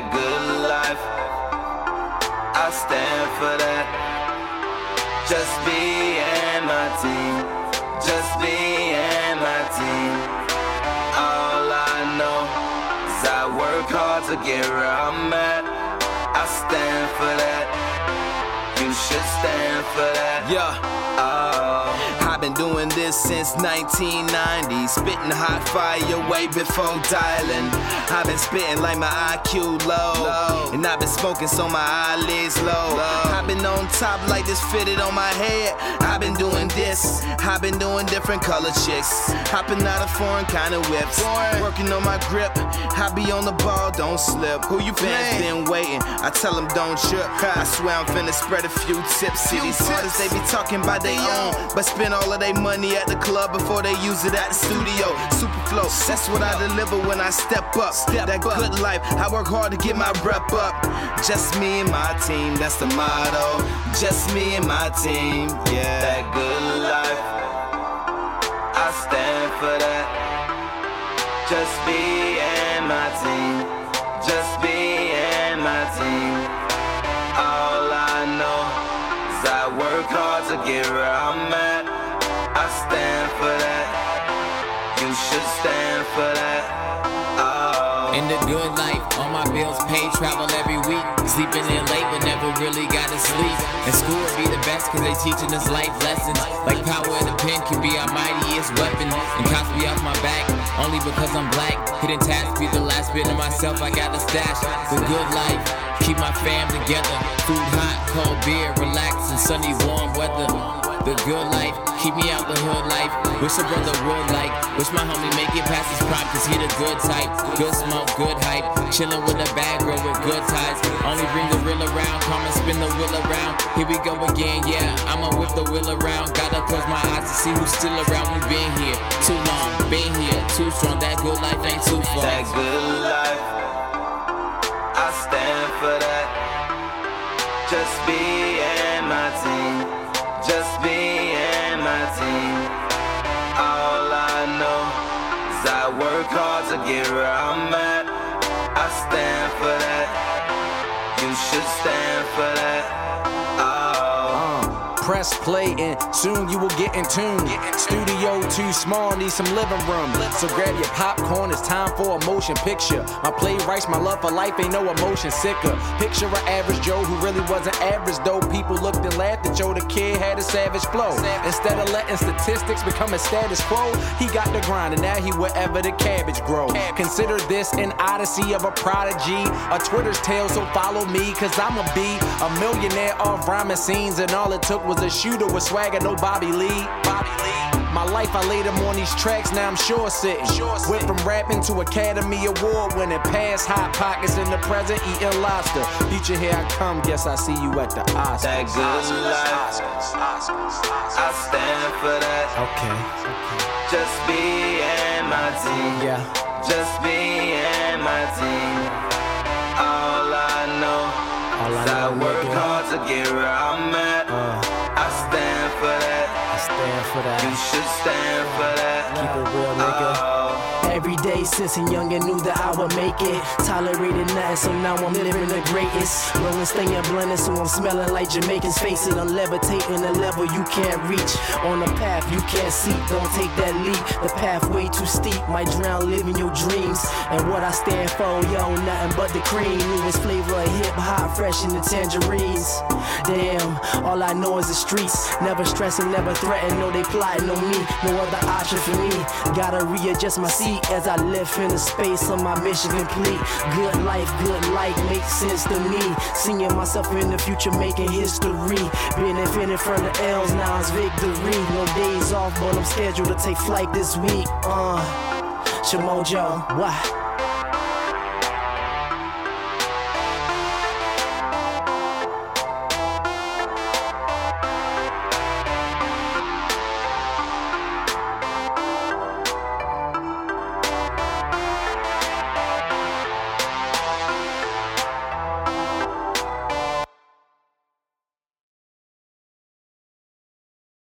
that good life. I stand for that. Just be in my team. Just be in my team. All I know is I work hard to get where I'm at. I stand for that. You should stand for that. Yeah. Doing this since 1990, spitting hot fire way before dialing. I've been spitting like my IQ low, and I've been smoking so my eyelids low. I've been on top like this fitted on my head. I've been doing this, I've been doing different color chicks, hopping out of foreign kind of whips, working on my grip. I be on the ball, don't slip. Who you been? I tell them don't trip. I swear I'm finna spread a few tips. See these artists, they be talking about they own, but spend all of their money at the club before they use it at the studio. Super flow, that's what I deliver when I step up. that good life, I work hard to get my rep up. Just me and my team, that's the motto. Just me and my team, yeah. that good life. I stand for that. Just me and my team. Get where I'm at. I stand for that. You should stand for that. Oh. In the good life, all my bills paid, travel every week. Sleeping in late, but never really got to sleep. And school would be the best, cause they teaching us life lessons. Like power in the pen can be our mightiest weapon. And cops be off my back, only because I'm black. Hidden task of myself, I got the stash. The good life, keep my fam together. Food hot, cold beer, relax in sunny warm weather. The good life, keep me out the hood life. Wish a brother would like. Wish my homie make it past his prime, cause he the good type. Good smoke, good hype. Chillin' with a bad girl with good ties. Only bring the real around, come and spin the wheel around. Here we go again, yeah. I'ma whip the wheel around. Gotta close my eyes to see who's still around. We been here too long, been here too strong. That good life ain't too far. That good life. I stand for that. Just me and my team. Just me and my team. All I know is I work hard to get where I'm at. I stand for that. You should stand for that. Press play and soon you will get in tune. Studio too small, need some living room. So grab your popcorn, it's time for a motion picture. My playwrights, my love for life ain't no emotion sicker. Picture an average Joe who really wasn't average though. People looked and laughed at Joe, the kid had a savage flow. Instead of letting statistics become a status quo, he got the grind and now he wherever the cabbage grow. Consider this an odyssey of a prodigy, a Twitter's tale, so follow me, cause I'ma be a millionaire off rhyming scenes, and all it took was a shooter with swagger, no Bobby Lee. Bobby Lee. My life, I laid them on these tracks, now I'm sure sitting. Went from rapping to Academy Award winning, past hot pockets in the present, eating lobster. Future, here I come, guess I see you at the Oscars. That good life. I stand for that. Okay. Just be and my team. Yeah. Just be and my team. All I know All I is I know, work hard to get where I'm at. Stand for You should stand for that. Keep it real, nigga. Oh. Every day since a young and knew that I would make it. Tolerated nothing, so now I'm living the greatest. Rolling, staying blended, so I'm smelling like Jamaicans. Face it, I'm levitating a level you can't reach. On a path you can't see, don't take that leap. The path way too steep, might drown living your dreams. And what I stand for, yo, nothing but the cream. Newest flavor of hip hop, fresh in the tangerines. Damn, all I know is the streets. Never stressing, never threaten, no, they plotting on me. No other option for me. Gotta readjust my seat as I live in the space of my mission complete. Good life, good life makes sense to me. Seeing myself in the future, making history. Benefiting from the L's, now it's victory. No days off, but I'm scheduled to take flight this week. Uh, Shamojo, what?